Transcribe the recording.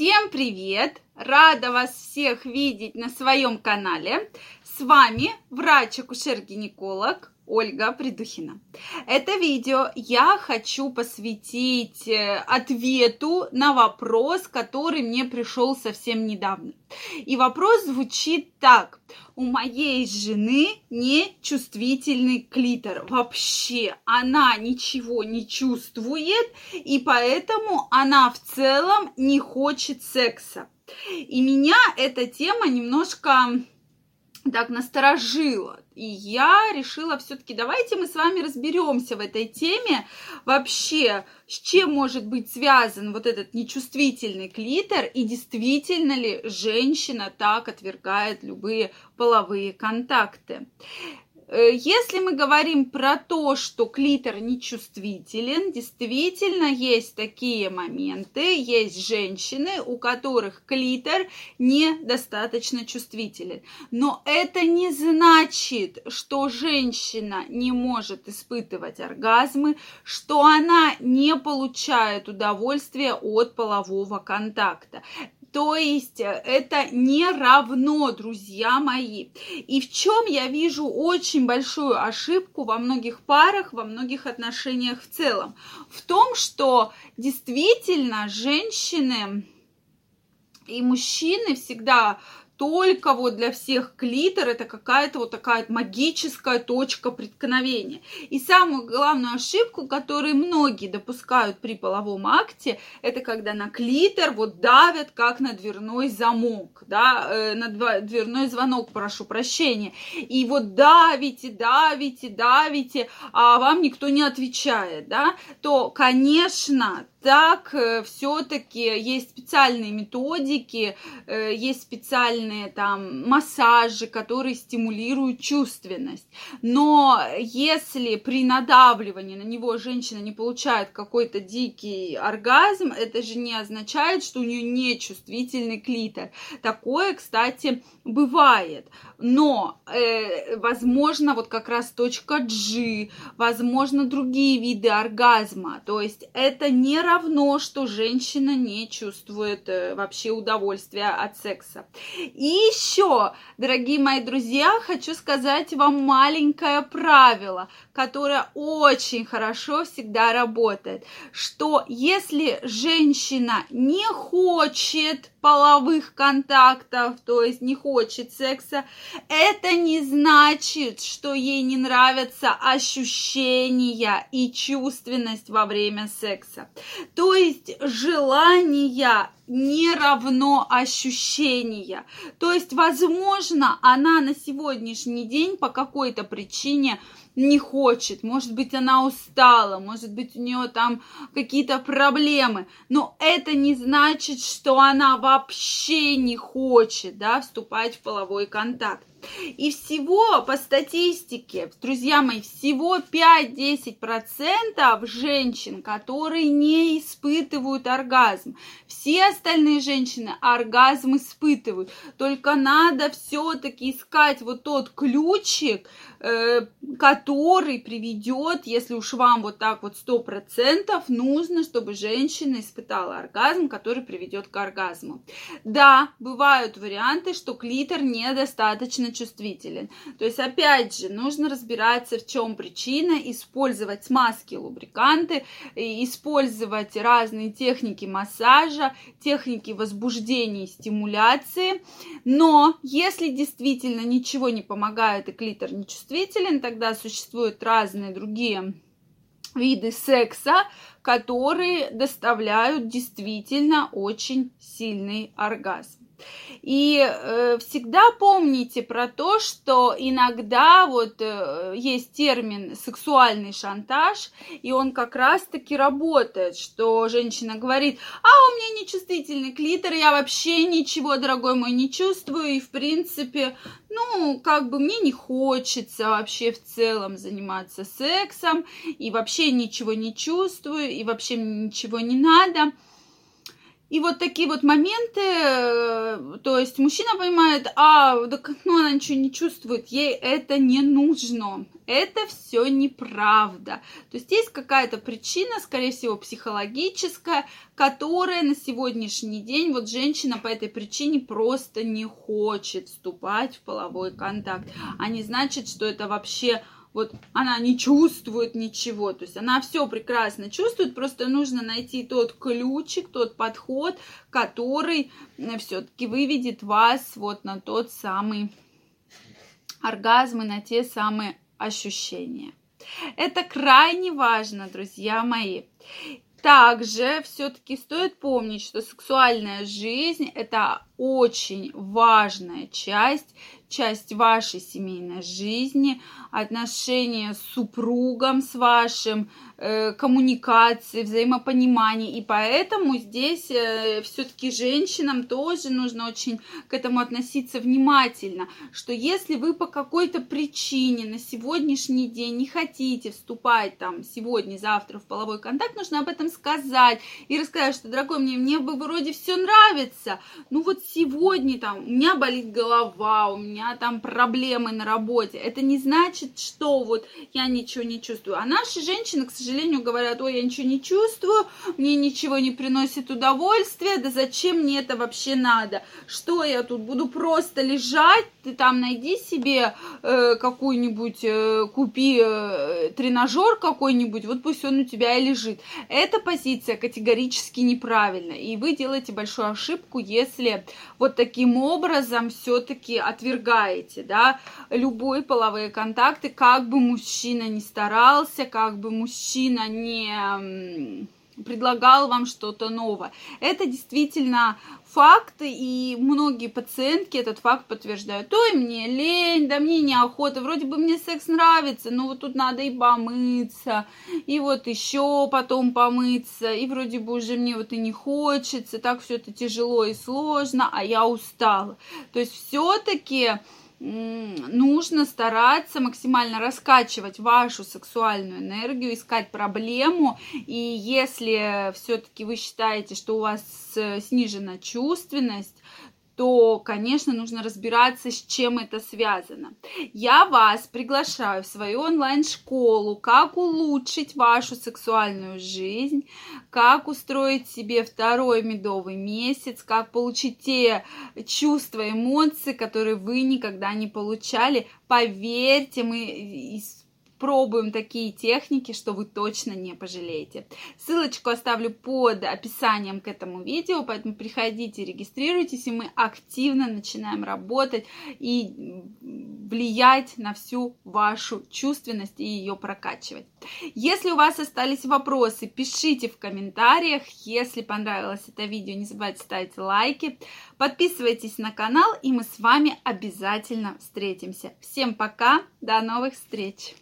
Всем привет! Рада вас всех видеть на своем канале. С вами врач-акушер-гинеколог Ольга Придухина. Это видео я хочу посвятить э, ответу на вопрос, который мне пришел совсем недавно. И вопрос звучит так. У моей жены не чувствительный клитор. Вообще она ничего не чувствует, и поэтому она в целом не хочет секса. И меня эта тема немножко так насторожила. И я решила все-таки, давайте мы с вами разберемся в этой теме вообще, с чем может быть связан вот этот нечувствительный клитор и действительно ли женщина так отвергает любые половые контакты. Э, если мы говорим про то, что клитор нечувствителен, действительно есть такие моменты, есть женщины, у которых клитор недостаточно чувствителен. Но это не значит, что женщина не может испытывать оргазмы, что она не получает удовольствия от полового контакта. То есть э, это не равно, друзья мои. И в чем я вижу очень большую ошибку во многих парах, во многих отношениях в целом? В том, что действительно женщины и мужчины всегда только вот для всех клитор это какая-то вот такая магическая точка преткновения. И самую главную ошибку, которую многие допускают при половом акте, это когда на клитор вот давят как на дверной замок, да, э, на дверной звонок, прошу прощения. И вот давите, давите, давите, а вам никто не отвечает, да, то, конечно, так э, все-таки есть специальные методики, э, есть специальные там массажи, которые стимулируют чувственность. Но если при надавливании на него женщина не получает какой-то дикий оргазм, это же не означает, что у нее не чувствительный клитор. Такое, кстати, бывает. Но, э, возможно, вот как раз точка G, возможно, другие виды оргазма. То есть это не равно, что женщина не чувствует э, вообще удовольствия от секса. И еще, дорогие мои друзья, хочу сказать вам маленькое правило, которое очень хорошо всегда работает, что если женщина не хочет половых контактов, то есть не хочет секса, это не значит, что ей не нравятся ощущения и чувственность во время секса. То есть желания не равно ощущения. То есть, возможно, она на сегодняшний день по какой-то причине не хочет, может быть, она устала, может быть, у нее там какие-то проблемы, но это не значит, что она вообще не хочет, да, вступать в половой контакт. И всего по статистике, друзья мои, всего 5-10% женщин, которые не испытывают оргазм. Все остальные женщины оргазм испытывают. Только надо все-таки искать вот тот ключик, э, который приведет, если уж вам вот так вот 100%, нужно, чтобы женщина испытала оргазм, который приведет к оргазму. Да, бывают варианты, что клитор недостаточно чувствителен. То есть, опять же, нужно разбираться, в чем причина, использовать смазки, лубриканты, использовать разные техники массажа, техники возбуждения и стимуляции. Но если действительно ничего не помогает и клитор не чувствителен, тогда существуют разные другие виды секса, которые доставляют действительно очень сильный оргазм. И э, всегда помните про то, что иногда вот э, есть термин сексуальный шантаж, и он как раз-таки работает, что женщина говорит, а у меня нечувствительный клитор, я вообще ничего, дорогой мой, не чувствую, и в принципе, ну, как бы мне не хочется вообще в целом заниматься сексом, и вообще ничего не чувствую, и вообще мне ничего не надо. И вот такие вот моменты, э, то есть мужчина понимает, а, так, ну она ничего не чувствует, ей это не нужно, это все неправда. То есть есть какая-то причина, скорее всего, психологическая, которая на сегодняшний день, вот женщина по этой причине просто не хочет вступать в половой контакт, а не значит, что это вообще вот она не чувствует ничего, то есть она все прекрасно чувствует, просто нужно найти тот ключик, тот подход, который э, все-таки выведет вас вот на тот самый оргазм и на те самые ощущения. Это крайне важно, друзья мои. Также все-таки стоит помнить, что сексуальная жизнь это очень важная часть, часть вашей семейной жизни, отношения с супругом, с вашим, коммуникации, взаимопонимание. И поэтому здесь э, все-таки женщинам тоже нужно очень к этому относиться внимательно, что если вы по какой-то причине на сегодняшний день не хотите вступать там сегодня, завтра в половой контакт, нужно об этом сказать и рассказать, что, дорогой, мне, мне бы вроде все нравится, ну вот сегодня там у меня болит голова, у меня там проблемы на работе. Это не значит, что вот я ничего не чувствую. А наши женщины, к сожалению, говорят, ой, я ничего не чувствую, мне ничего не приносит удовольствия, да зачем мне это вообще надо? Что я тут буду просто лежать? Ты там найди себе э, какую-нибудь, э, купи э, тренажер какой-нибудь, вот пусть он у тебя и лежит. Эта позиция категорически неправильна, и вы делаете большую ошибку, если вот таким образом все-таки отвергаете, да, любые половые контакты, как бы мужчина не старался, как бы мужчина не предлагал вам что-то новое. Это действительно факт, и многие пациентки этот факт подтверждают. Ой, мне лень, да мне неохота, вроде бы мне секс нравится, но вот тут надо и помыться, и вот еще потом помыться, и вроде бы уже мне вот и не хочется, так все это тяжело и сложно, а я устала. То есть все-таки нужно стараться максимально раскачивать вашу сексуальную энергию, искать проблему. И если все-таки вы считаете, что у вас снижена чувственность, то, конечно, нужно разбираться, с чем это связано. Я вас приглашаю в свою онлайн-школу, как улучшить вашу сексуальную жизнь, как устроить себе второй медовый месяц, как получить те чувства, эмоции, которые вы никогда не получали. Поверьте, мы пробуем такие техники, что вы точно не пожалеете. Ссылочку оставлю под описанием к этому видео, поэтому приходите, регистрируйтесь, и мы активно начинаем работать и влиять на всю вашу чувственность и ее прокачивать. Если у вас остались вопросы, пишите в комментариях. Если понравилось это видео, не забывайте ставить лайки. Подписывайтесь на канал, и мы с вами обязательно встретимся. Всем пока, до новых встреч!